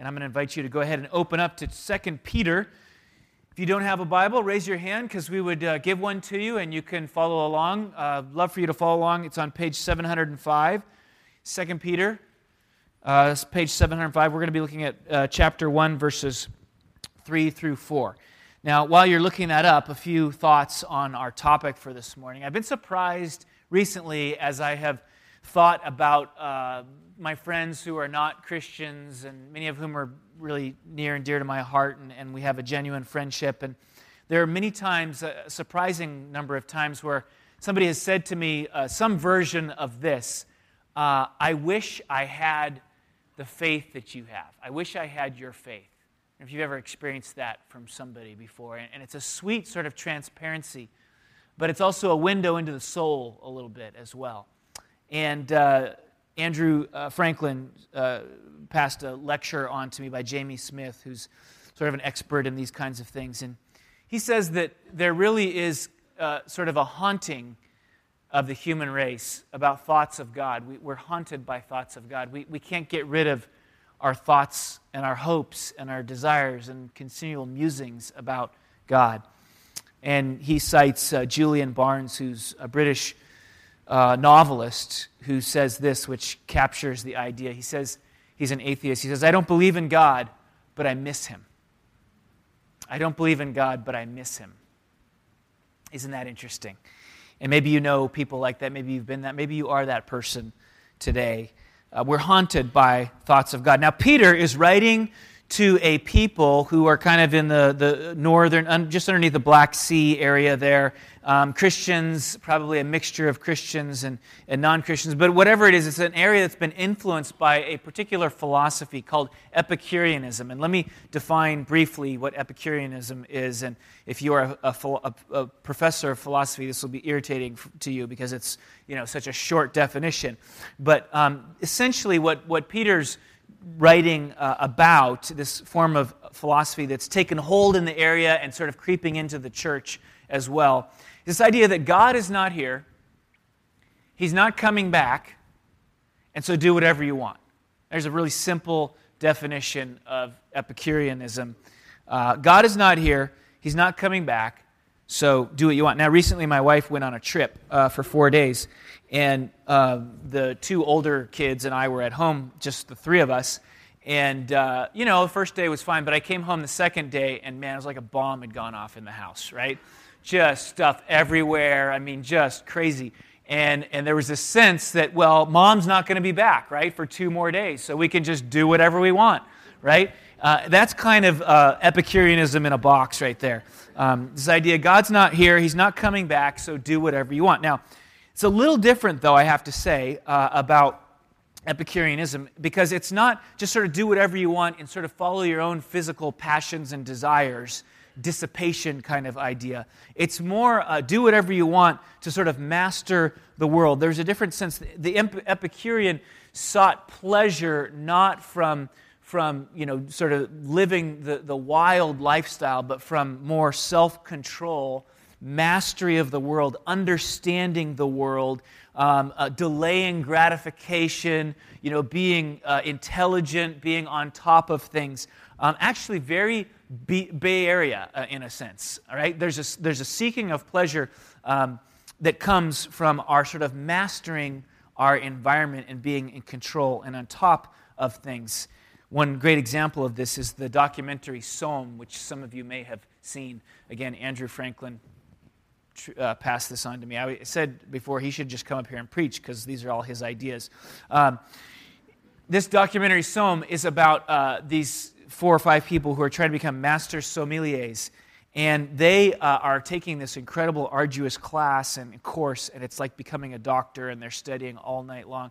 And I'm going to invite you to go ahead and open up to 2 Peter. If you don't have a Bible, raise your hand because we would uh, give one to you and you can follow along. Uh, love for you to follow along. It's on page 705. 2 Peter, uh, page 705. We're going to be looking at uh, chapter 1, verses 3 through 4. Now, while you're looking that up, a few thoughts on our topic for this morning. I've been surprised recently as I have thought about uh, my friends who are not Christians, and many of whom are really near and dear to my heart, and, and we have a genuine friendship. And there are many times, a surprising number of times, where somebody has said to me uh, some version of this uh, I wish I had the faith that you have. I wish I had your faith. If you've ever experienced that from somebody before, and it's a sweet sort of transparency, but it's also a window into the soul a little bit as well. And uh, Andrew uh, Franklin uh, passed a lecture on to me by Jamie Smith, who's sort of an expert in these kinds of things. And he says that there really is uh, sort of a haunting of the human race about thoughts of God. We, are haunted by thoughts of God. We, we can't get rid of our thoughts and our hopes and our desires and continual musings about God. And he cites uh, Julian Barnes, who's a British uh, novelist who says this, which captures the idea. He says, he's an atheist. He says, I don't believe in God, but I miss him. I don't believe in God, but I miss him. Isn't that interesting? And maybe you know people like that. Maybe you've been that. Maybe you are that person today. Uh, we're haunted by thoughts of God. Now, Peter is writing to a people who are kind of in the, the northern, just underneath the Black Sea area there. Um, Christians, probably a mixture of Christians and, and non Christians, but whatever it is, it's an area that's been influenced by a particular philosophy called Epicureanism. And let me define briefly what Epicureanism is. And if you are a, a, a professor of philosophy, this will be irritating to you because it's you know, such a short definition. But um, essentially, what, what Peter's writing uh, about this form of philosophy that's taken hold in the area and sort of creeping into the church as well. This idea that God is not here, He's not coming back, and so do whatever you want. There's a really simple definition of Epicureanism. Uh, God is not here, He's not coming back, so do what you want. Now, recently, my wife went on a trip uh, for four days, and uh, the two older kids and I were at home, just the three of us. And, uh, you know, the first day was fine, but I came home the second day, and man, it was like a bomb had gone off in the house, right? Just stuff everywhere. I mean, just crazy. And, and there was this sense that, well, mom's not going to be back, right, for two more days, so we can just do whatever we want, right? Uh, that's kind of uh, Epicureanism in a box right there. Um, this idea God's not here, He's not coming back, so do whatever you want. Now, it's a little different, though, I have to say, uh, about Epicureanism because it's not just sort of do whatever you want and sort of follow your own physical passions and desires, dissipation kind of idea. It's more uh, do whatever you want to sort of master the world. There's a different sense. The Epicurean sought pleasure not from from you know sort of living the, the wild lifestyle but from more self-control mastery of the world, understanding the world, um, uh, delaying gratification, you know, being uh, intelligent, being on top of things. Um, actually, very B- Bay Area uh, in a sense. All right, there's a, there's a seeking of pleasure um, that comes from our sort of mastering our environment and being in control and on top of things. One great example of this is the documentary Somm, which some of you may have seen. Again, Andrew Franklin uh, passed this on to me. I said before he should just come up here and preach because these are all his ideas. Um, this documentary, Somm, is about uh, these four or five people who are trying to become master sommeliers. And they uh, are taking this incredible, arduous class and course, and it's like becoming a doctor, and they're studying all night long.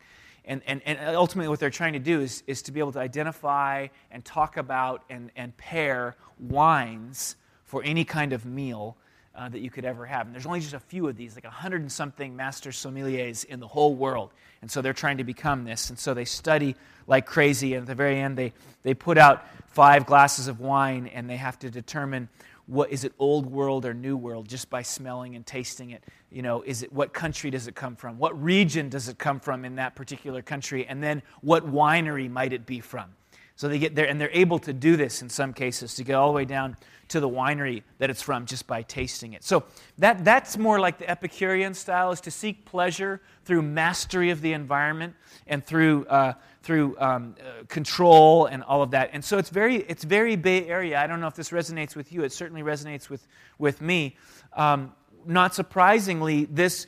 And, and, and ultimately, what they're trying to do is, is to be able to identify and talk about and, and pair wines for any kind of meal uh, that you could ever have. And there's only just a few of these, like a hundred and something master sommeliers in the whole world. And so they're trying to become this. And so they study like crazy. And at the very end, they, they put out five glasses of wine and they have to determine what is it old world or new world just by smelling and tasting it? You know is it what country does it come from? What region does it come from in that particular country? And then what winery might it be from? So they get there, and they're able to do this in some cases to get all the way down to the winery that it's from just by tasting it. So that, that's more like the Epicurean style, is to seek pleasure through mastery of the environment and through, uh, through um, uh, control and all of that. And so it's very, it's very Bay Area. I don't know if this resonates with you. It certainly resonates with, with me. Um, not surprisingly, this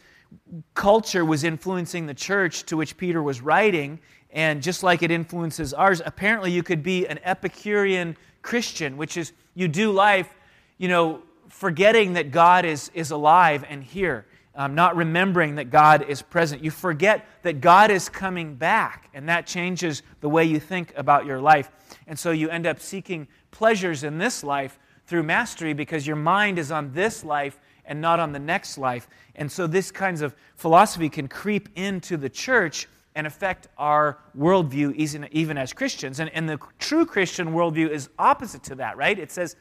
culture was influencing the church to which Peter was writing, and just like it influences ours, apparently you could be an Epicurean Christian, which is you do life, you know, forgetting that God is, is alive and here, um, not remembering that God is present. You forget that God is coming back, and that changes the way you think about your life. And so you end up seeking pleasures in this life through mastery because your mind is on this life and not on the next life. And so this kinds of philosophy can creep into the church and affect our worldview even, as Christians. And, and the true Christian worldview is opposite to that, right? It says,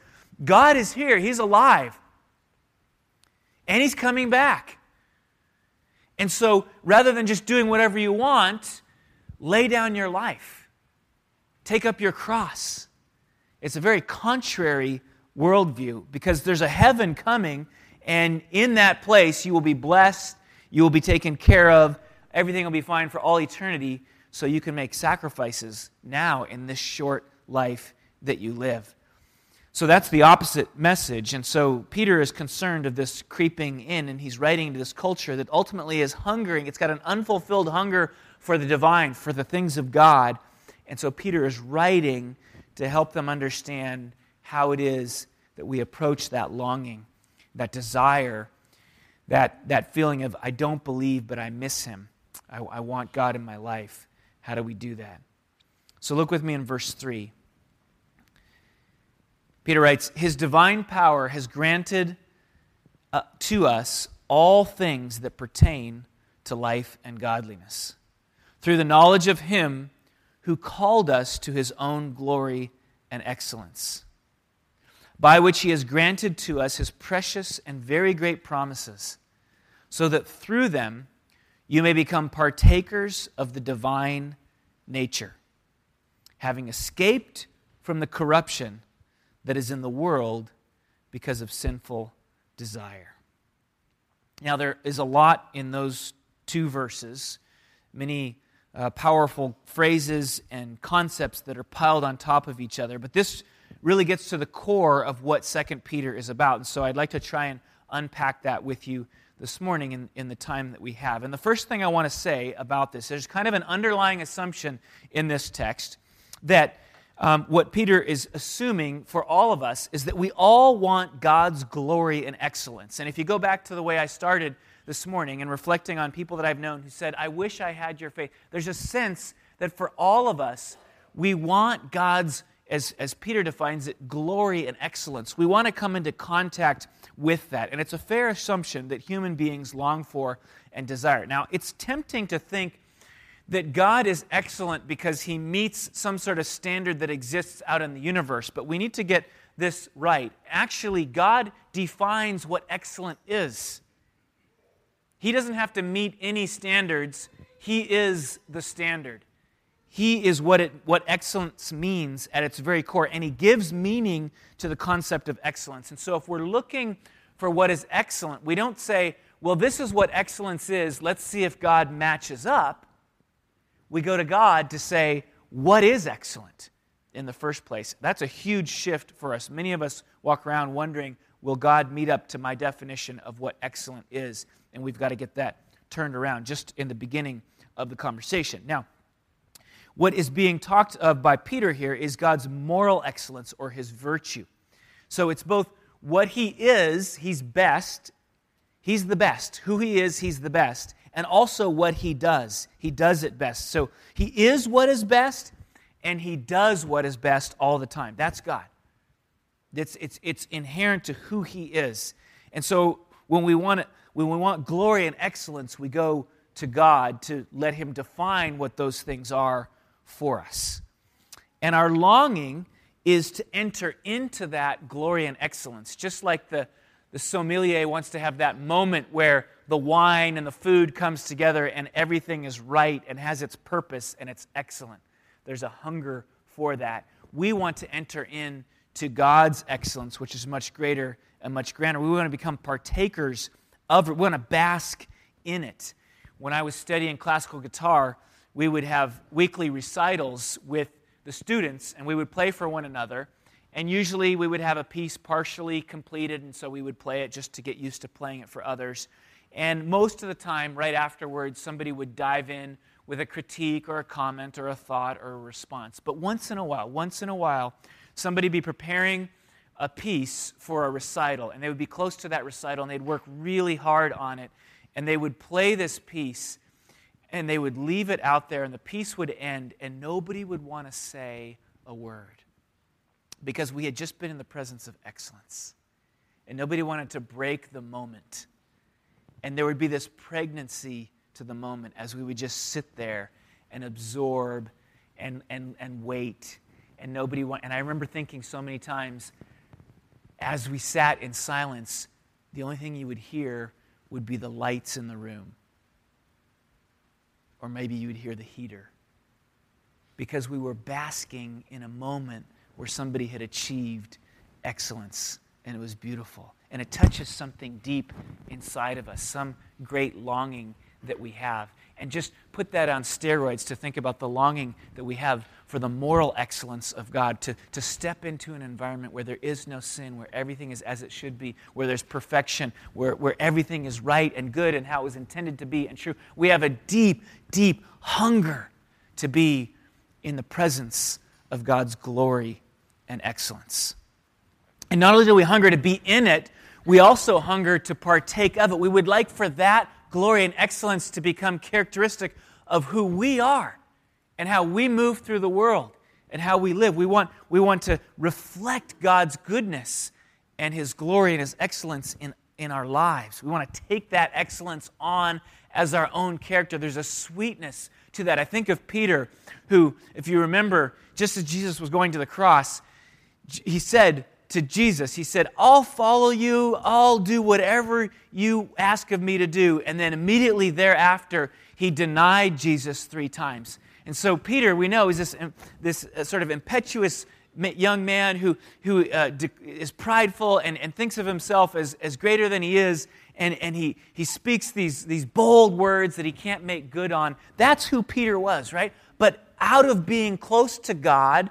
God is here, He's alive, and He's coming back. And so rather than just doing whatever you want, lay down your life, take up your cross. It's a very contrary worldview because there's a heaven coming, and in that place you will be blessed, you will be taken care of everything will be fine for all eternity, so you can make sacrifices now in this short life that you live. So that's the opposite message. And so Peter is concerned of this creeping in, and he's writing to this culture that ultimately is hungering. It's got an unfulfilled hunger for the divine, for the things of God. And so Peter is writing to help them understand how it is that we approach that longing, that desire, that, that feeling of, I don't believe, but I miss him. I, I want God in my life. How do we do that? So look with me in verse 3. Peter writes, His divine power has granted uh, to us all things that pertain to life and godliness. Through the knowledge of Him who called us to His own glory and excellence, by which He has granted to us His precious and very great promises, so that through them you may become partakers of the divine nature, having escaped from the corruption that is in the world because of sinful desire. Now, there is a lot in those two verses, many uh, powerful phrases and concepts that are piled on top of each other, but this really gets to the core of what 2 Peter is about. And so I'd like to try and unpack that with you this morning in, in the time that we have. And the first thing I want to say about this, there's kind of an underlying assumption in this text that um, what Peter is assuming for all of us is that we all want God's glory and excellence. And if you go back to the way I started this morning and reflecting on people that I've known who said, I wish I had your faith, there's a sense that for all of us, we want God's as, as Peter defines it, glory and excellence. We want to come into contact with that. And it's a fair assumption that human beings long for and desire. Now, it's tempting to think that God is excellent because he meets some sort of standard that exists out in the universe, but we need to get this right. Actually, God defines what excellent is. He doesn't have to meet any standards, He is the standard. He is what, it, what excellence means at its very core, and He gives meaning to the concept of excellence. And so, if we're looking for what is excellent, we don't say, well, this is what excellence is, let's see if God matches up. We go to God to say, what is excellent in the first place? That's a huge shift for us. Many of us walk around wondering, will God meet up to my definition of what excellent is? And we've got to get that turned around just in the beginning of the conversation. Now, what is being talked of by Peter here is God's moral excellence or his virtue. So it's both what he is, he's best, he's the best. Who he is, he's the best. And also what he does, he does it best. So he is what is best, and he does what is best all the time. That's God. It's, it's, it's inherent to who he is. And so when we, want, it, when we want glory and excellence, we go to God to let him define what those things are for us. And our longing is to enter into that glory and excellence, just like the, the sommelier wants to have that moment where the wine and the food comes together and everything is right and has its purpose and it's excellent. There's a hunger for that. We want to enter in to God's excellence, which is much greater and much grander. We want to become partakers of it. We want to bask in it. When I was studying classical guitar, we would have weekly recitals with the students, and we would play for one another. And usually we would have a piece partially completed, and so we would play it just to get used to playing it for others. And most of the time, right afterwards, somebody would dive in with a critique or a comment or a thought or a response. But once in a while, once in a while, somebody be preparing a piece for a recital, and they would be close to that recital, and they'd work really hard on it, and they would play this piece, and they would leave it out there, and the piece would end, and nobody would want to say a word because we had just been in the presence of excellence, and nobody wanted to break the moment. And there would be this pregnancy to the moment as we would just sit there and absorb and, and, and wait. And nobody and I remember thinking so many times, as we sat in silence, the only thing you would hear would be the lights in the room. Or maybe you would hear the heater. Because we were basking in a moment where somebody had achieved excellence and it was beautiful. And it touches something deep inside of us, some great longing that we have. And just put that on steroids to think about the longing that we have for the moral excellence of God, to, to step into an environment where there is no sin, where everything is as it should be, where there's perfection, where, where everything is right and good and how it was intended to be and true. We have a deep, deep hunger to be in the presence of God's glory and excellence. And not only do we hunger to be in it, we also hunger to partake of it. We would like for that glory and excellence to become characteristic of who we are and how we move through the world and how we live. We want, we want to reflect God's goodness and His glory and His excellence in, in our lives. We want to take that excellence on as our own character. There's a sweetness to that. I think of Peter, who, if you remember, just as Jesus was going to the cross, he said, to Jesus. He said, I'll follow you, I'll do whatever you ask of me to do. And then immediately thereafter, he denied Jesus three times. And so Peter, we know, is this, this uh, sort of impetuous young man who, who uh, is prideful and, and thinks of himself as, as greater than he is. And, and he, he speaks these, these bold words that he can't make good on. That's who Peter was, right? But out of being close to God,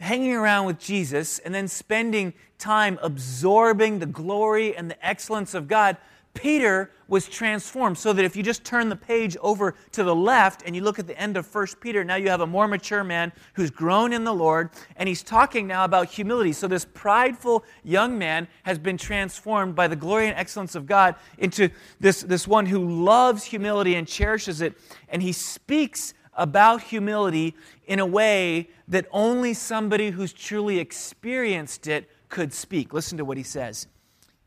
hanging around with Jesus and then spending time absorbing the glory and the excellence of God, Peter was transformed. So that if you just turn the page over to the left and you look at the end of 1 Peter, now you have a more mature man who's grown in the Lord, and he's talking now about humility. So this prideful young man has been transformed by the glory and excellence of God into this, this one who loves humility and cherishes it. And he speaks about humility in a way that only somebody who's truly experienced it could speak. Listen to what he says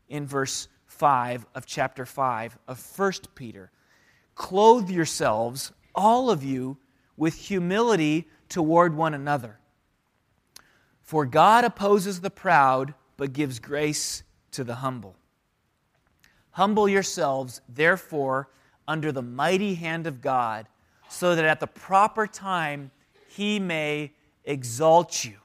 in verse 5 of chapter 5 of 1 Peter. Clothe yourselves, all of you, with humility toward one another. For God opposes the proud, but gives grace to the humble. Humble yourselves, therefore, under the mighty hand of God so that at the proper time he may exalt you,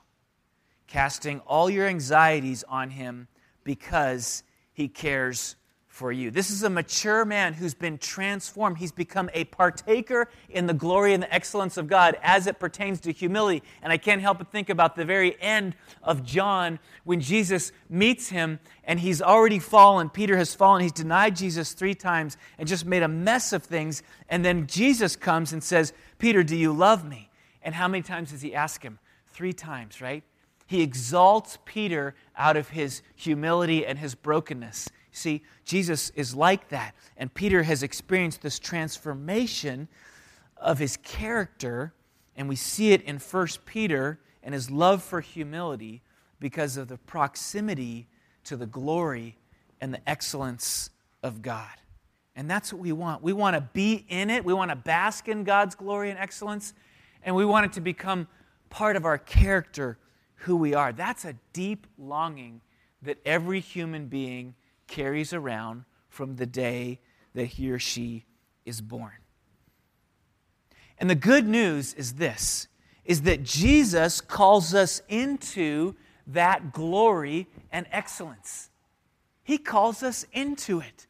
casting all your anxieties on him because he cares for you. This is a mature man who's been transformed. He's become a partaker in the glory and the excellence of God as it pertains to humility. And I can't help but think about the very end of John when Jesus meets him and he's already fallen. Peter has fallen. He's denied Jesus three times and just made a mess of things. And then Jesus comes and says, Peter, do you love me? And how many times does he ask him? Three times, right? He exalts Peter out of his humility and his brokenness. See, Jesus is like that. And Peter has experienced this transformation of his character, and we see it in 1 Peter and his love for humility because of the proximity to the glory and the excellence of God. And that's what we want. We want to be in it, we want to bask in God's glory and excellence, and we want it to become part of our character, who we are. That's a deep longing that every human being carries around from the day that he or she is born. And the good news is this is that Jesus calls us into that glory and excellence. He calls us into it.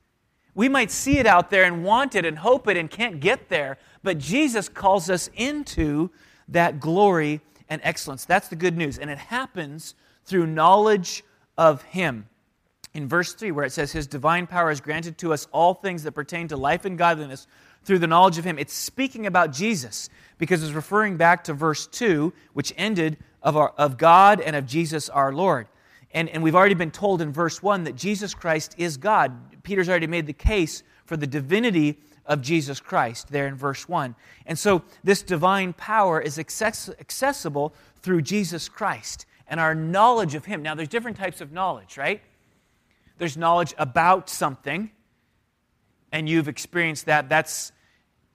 We might see it out there and want it and hope it and can't get there, but Jesus calls us into that glory and excellence. That's the good news. And it happens through knowledge of Him. In verse 3, where it says, His divine power has granted to us all things that pertain to life and godliness through the knowledge of Him. It's speaking about Jesus because it's referring back to verse 2, which ended of, our, of God and of Jesus our Lord. And, and we've already been told in verse 1 that Jesus Christ is God. Peter's already made the case for the divinity of Jesus Christ there in verse 1. And so this divine power is access- accessible through Jesus Christ and our knowledge of Him. Now, there's different types of knowledge, right? There's knowledge about something, and you've experienced that. That's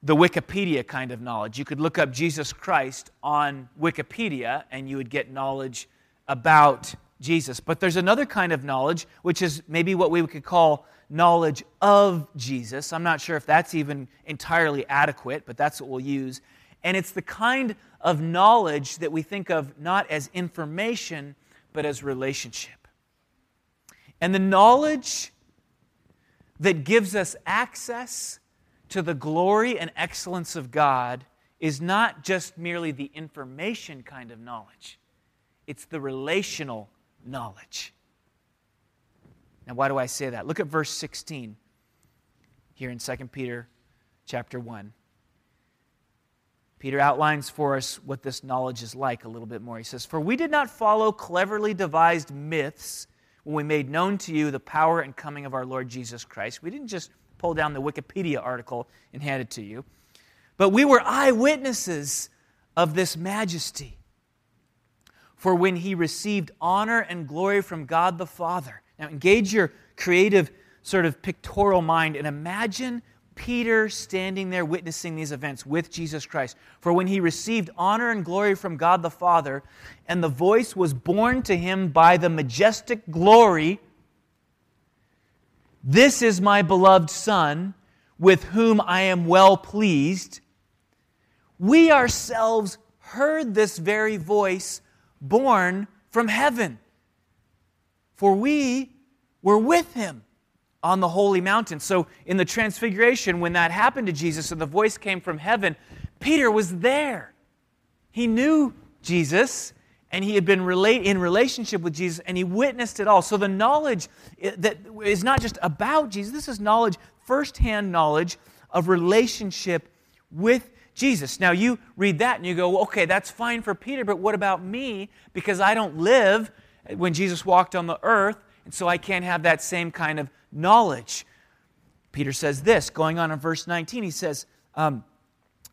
the Wikipedia kind of knowledge. You could look up Jesus Christ on Wikipedia, and you would get knowledge about Jesus. But there's another kind of knowledge, which is maybe what we could call knowledge of Jesus. I'm not sure if that's even entirely adequate, but that's what we'll use. And it's the kind of knowledge that we think of not as information, but as relationship. And the knowledge that gives us access to the glory and excellence of God is not just merely the information kind of knowledge, it's the relational knowledge. Now, why do I say that? Look at verse 16 here in 2 Peter chapter 1. Peter outlines for us what this knowledge is like a little bit more. He says, For we did not follow cleverly devised myths when we made known to you the power and coming of our Lord Jesus Christ. We didn't just pull down the Wikipedia article and hand it to you, but we were eyewitnesses of this majesty. For when he received honor and glory from God the Father, now, engage your creative, sort of pictorial mind and imagine Peter standing there witnessing these events with Jesus Christ. For when he received honor and glory from God the Father, and the voice was borne to him by the majestic glory, This is my beloved Son, with whom I am well pleased. We ourselves heard this very voice borne from heaven. For we were with him on the holy mountain. So in the transfiguration, when that happened to Jesus and the voice came from heaven, Peter was there. He knew Jesus and he had been relate, in relationship with Jesus and he witnessed it all. So the knowledge that is not just about Jesus, this is knowledge, firsthand knowledge of relationship with Jesus. Now you read that and you go, okay, that's fine for Peter, but what about me? Because I don't live when Jesus walked on the earth and so I can't have that same kind of knowledge. Peter says this, going on in verse 19, he says, um,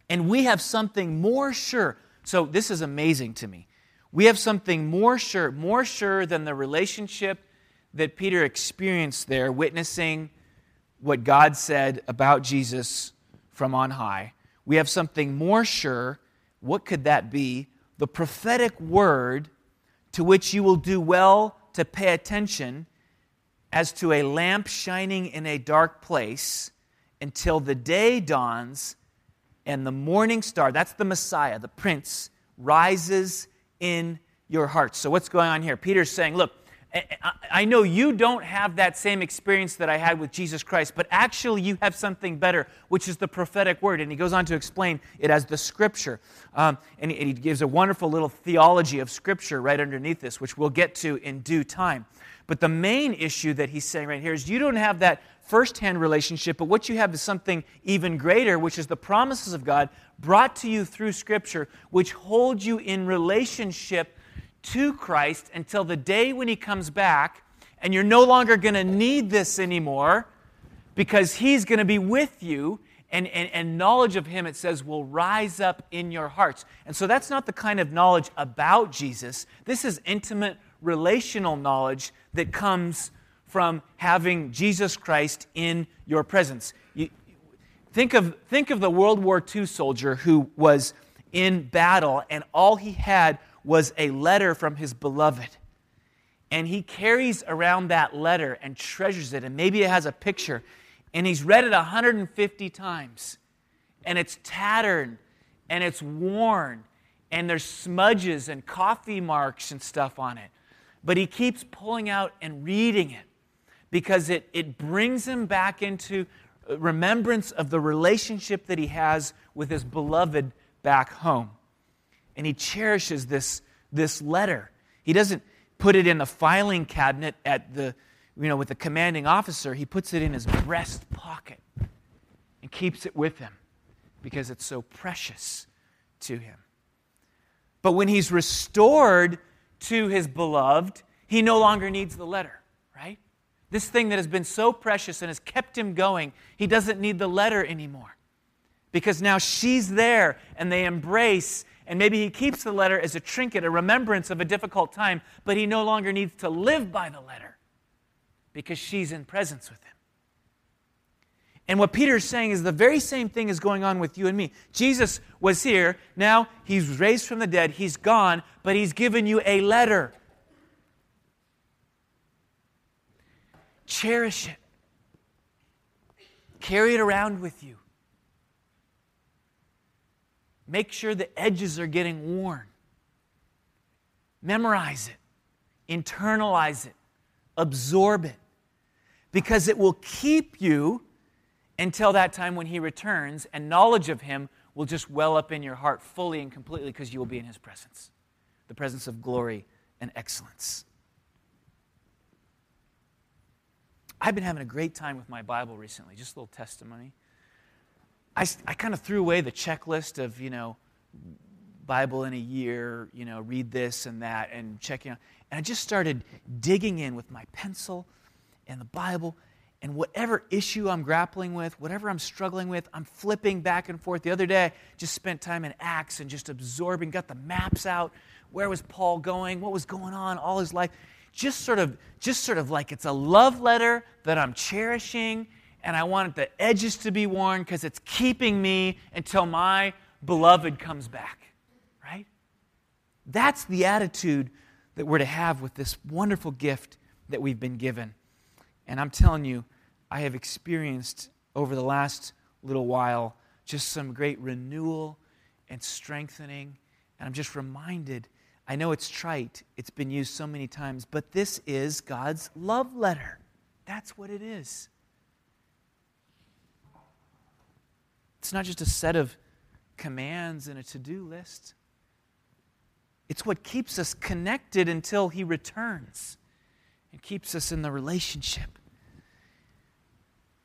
and we have something more sure. So this is amazing to me. We have something more sure, more sure than the relationship that Peter experienced there, witnessing what God said about Jesus from on high. We have something more sure. What could that be? The prophetic word to which you will do well to pay attention as to a lamp shining in a dark place until the day dawns and the morning star, that's the Messiah, the Prince, rises in your hearts. So, what's going on here? Peter's saying, Look, I know you don't have that same experience that I had with Jesus Christ, but actually you have something better, which is the prophetic word. And he goes on to explain it as the scripture. Um, and, he, gives a wonderful little theology of scripture right underneath this, which we'll get to in due time. But the main issue that he's saying right here is you don't have that firsthand relationship, but what you have is something even greater, which is the promises of God brought to you through scripture, which hold you in relationship to Christ until the day when He comes back, and you're no longer going to need this anymore because He's going to be with you. And, and, and knowledge of Him, it says, will rise up in your hearts. And so that's not the kind of knowledge about Jesus. This is intimate relational knowledge that comes from having Jesus Christ in your presence. You, think, of, think of the World War II soldier who was in battle and all he had was a letter from his beloved. And he carries around that letter and treasures it. And maybe it has a picture. And he's read it 150 times. And it's tattered and it's worn and there's smudges and coffee marks and stuff on it. But he keeps pulling out and reading it because it, it brings him back into remembrance of the relationship that he has with his beloved back home. And he cherishes this, this letter. He doesn't put it in the filing cabinet at the, you know, with the commanding officer. He puts it in his breast pocket and keeps it with him because it's so precious to him. But when he's restored to his beloved, he no longer needs the letter, right? This thing that has been so precious and has kept him going, he doesn't need the letter anymore. Because now she's there and they embrace, and maybe he keeps the letter as a trinket, a remembrance of a difficult time, but he no longer needs to live by the letter because she's in presence with him. And what Peter is saying is the very same thing is going on with you and me. Jesus was here, now he's raised from the dead, he's gone, but he's given you a letter. Cherish it. Carry it around with you. Make sure the edges are getting worn. Memorize it. Internalize it. Absorb it. Because it will keep you until that time when He returns, and knowledge of Him will just well up in your heart fully and completely because you will be in His presence the presence of glory and excellence. I've been having a great time with my Bible recently, just a little testimony. I, I kind of threw away the checklist of, you know, Bible in a year, you know, read this and that, and checking out. And I just started digging in with my pencil and the Bible, and whatever issue I'm grappling with, whatever I'm struggling with, I'm flipping back and forth. The other day, just spent time in Acts and just absorbing, got the maps out. Where was Paul going? What was going on all his life? just sort of just sort of like it's a love letter that I'm cherishing and I want the edges to be worn because it's keeping me until my beloved comes back. Right? That's the attitude that we're to have with this wonderful gift that we've been given. And I'm telling you, I have experienced over the last little while just some great renewal and strengthening. And I'm just reminded I know it's trite, it's been used so many times, but this is God's love letter. That's what it is. It's not just a set of commands and a to do list, it's what keeps us connected until He returns and keeps us in the relationship.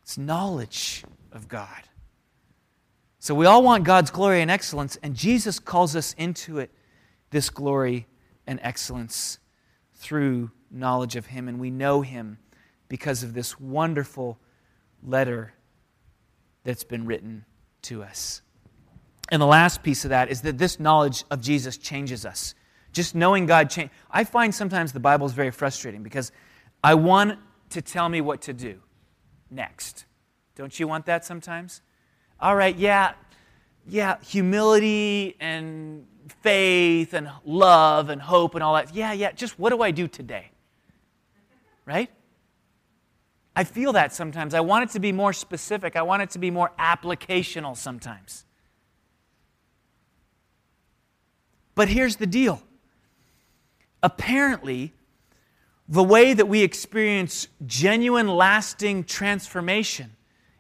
It's knowledge of God. So we all want God's glory and excellence, and Jesus calls us into it this glory and excellence through knowledge of Him. And we know Him because of this wonderful letter that's been written to us. And the last piece of that is that this knowledge of Jesus changes us. Just knowing God change. I find sometimes the Bible is very frustrating because I want to tell me what to do next. Don't you want that sometimes? All right, yeah, yeah, humility and faith and love and hope and all that. Yeah, yeah, just what do I do today? Right? I feel that sometimes. I want it to be more specific, I want it to be more applicational sometimes. But here's the deal apparently, the way that we experience genuine, lasting transformation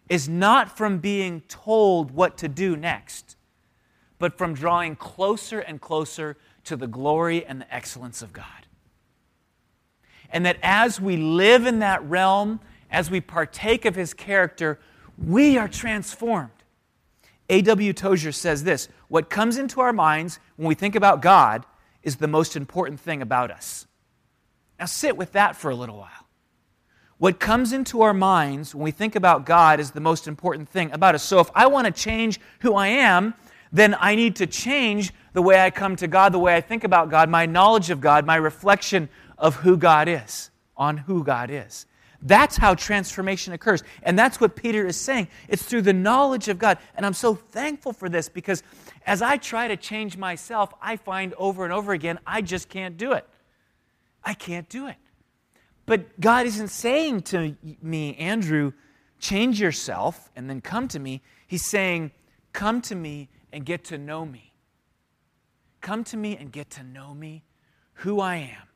is not from being told what to do next but from drawing closer and closer to the glory and the excellence of God. And that as we live in that realm, as we partake of his character, we are transformed. A.W. Tozer says this What comes into our minds when we think about God is the most important thing about us. Now sit with that for a little while. What comes into our minds when we think about God is the most important thing about us. So if I want to change who I am, then I need to change the way I come to God, the way I think about God, my knowledge of God, my reflection of who God is, on who God is. That's how transformation occurs. And that's what Peter is saying. It's through the knowledge of God. And I'm so thankful for this because as I try to change myself, I find over and over again, I just can't do it. I can't do it. But God isn't saying to me, Andrew, change yourself and then come to me. He's saying, come to me and get to know me. Come to me and get to know me, who I am,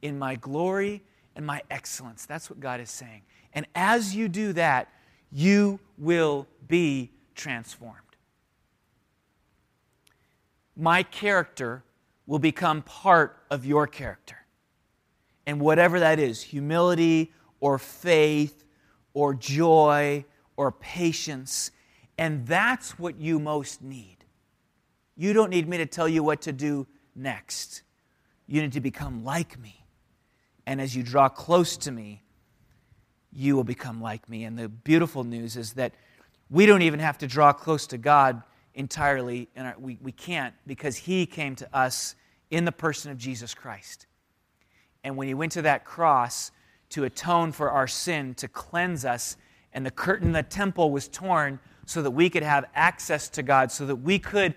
in my glory and my excellence. That's what God is saying. And as you do that, you will be transformed. My character will become part of your character. And whatever that is humility or faith or joy or patience. And that's what you most need. You don't need me to tell you what to do next. You need to become like me. And as you draw close to me, you will become like me. And the beautiful news is that we don't even have to draw close to God entirely. And we, we can't because He came to us in the person of Jesus Christ. And when He went to that cross to atone for our sin, to cleanse us, and the curtain in the temple was torn so that we could have access to God, so that we could,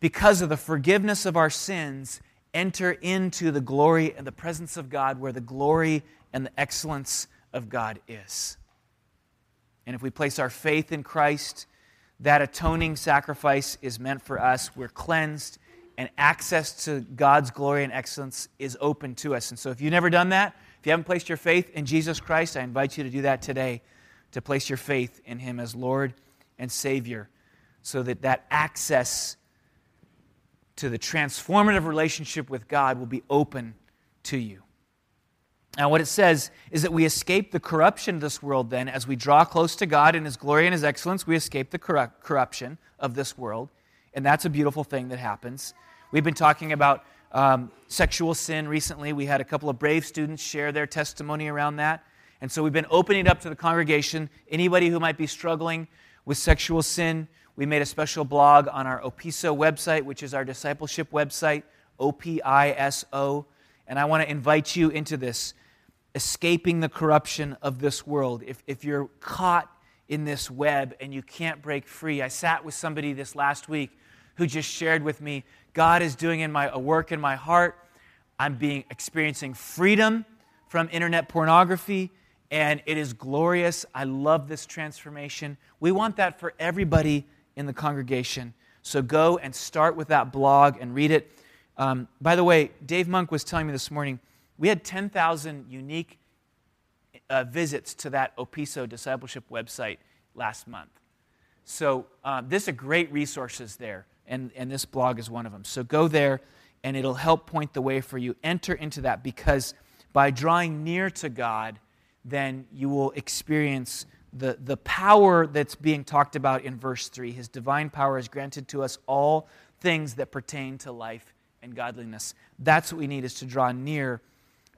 because of the forgiveness of our sins, enter into the glory and the presence of God where the glory and the excellence of God is. And if we place our faith in Christ, that atoning sacrifice is meant for us. We're cleansed, and access to God's glory and excellence is open to us. And so, if you've never done that, if you haven't placed your faith in Jesus Christ, I invite you to do that today, to place your faith in Him as Lord and Savior, so that that access to the transformative relationship with God will be open to you. Now, what it says is that we escape the corruption of this world then. As we draw close to God in His glory and His excellence, we escape the corruption of this world. And that's a beautiful thing that happens. We've been talking about um, sexual sin recently. We had a couple of brave students share their testimony around that. And so we've been opening it up to the congregation. Anybody who might be struggling with sexual sin, we made a special blog on our OPISO website, which is our discipleship website, O P I S O. And I want to invite you into this escaping the corruption of this world. If, if you're caught in this web and you can't break free, I sat with somebody this last week who just shared with me God is doing in my, a work in my heart. I'm being experiencing freedom from internet pornography, and it is glorious. I love this transformation. We want that for everybody in the congregation. So go and start with that blog and read it. Um, by the way, Dave Monk was telling me this morning we had 10,000 unique uh, visits to that Opiso discipleship website last month. So um, there's a great resources there, and, and this blog is one of them. So go there, and it'll help point the way for you. Enter into that because by drawing near to God, then you will experience the, the power that's being talked about in verse 3. His divine power is granted to us all things that pertain to life and godliness. That's what we need is to draw near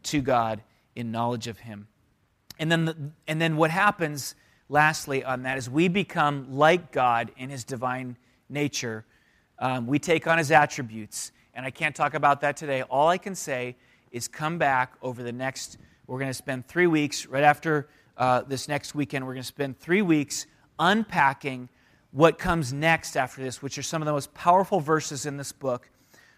to God in knowledge of Him. And then, the, and then what happens, lastly, on that is we become like God in His divine nature. Um, we take on His attributes. And I can't talk about that today. All I can say is come back over the next, we're going to spend three weeks, right after uh, this next weekend, we're going to spend three weeks unpacking what comes next after this, which are some of the most powerful verses in this book.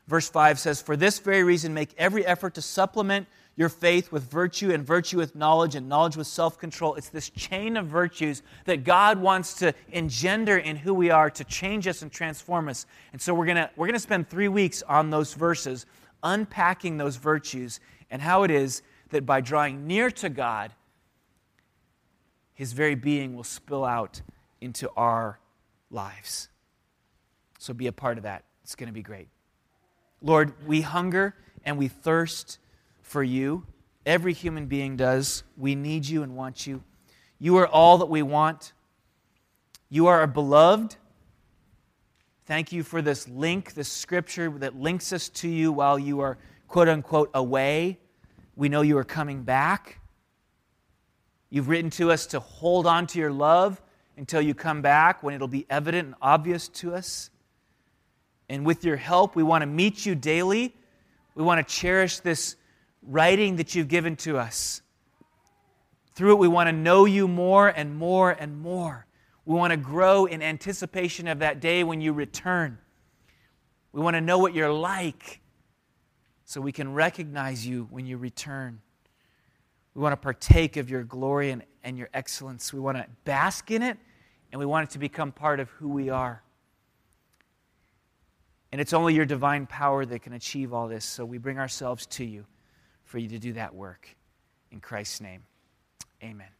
Verse 5 says, For this very reason, make every effort to supplement your faith with virtue, and virtue with knowledge, and knowledge with self control. It's this chain of virtues that God wants to engender in who we are to change us and transform us. And so we're going we're going to spend three weeks on those verses, unpacking those virtues and how it is that by drawing near to God, his very being will spill out into our lives. So be a part of that. It's going to be great. Lord, we hunger and we thirst for you. Every human being does. We need you and want you. You are all that we want. You are our beloved. Thank you for this link, this scripture that links us to you while you are, quote unquote, away. We know you are coming back. You've written to us to hold on to your love until you come back when it'll be evident and obvious to us. And with your help, we want to meet you daily. We want to cherish this writing that you've given to us. Through it, we want to know you more and more and more. We want to grow in anticipation of that day when you return. We want to know what you're like so we can recognize you when you return. We want to partake of your glory and, and your excellence. We want to bask in it, and we want it to become part of who we are. And it's only your divine power that can achieve all this. So we bring ourselves to you for you to do that work. In Christ's name, amen.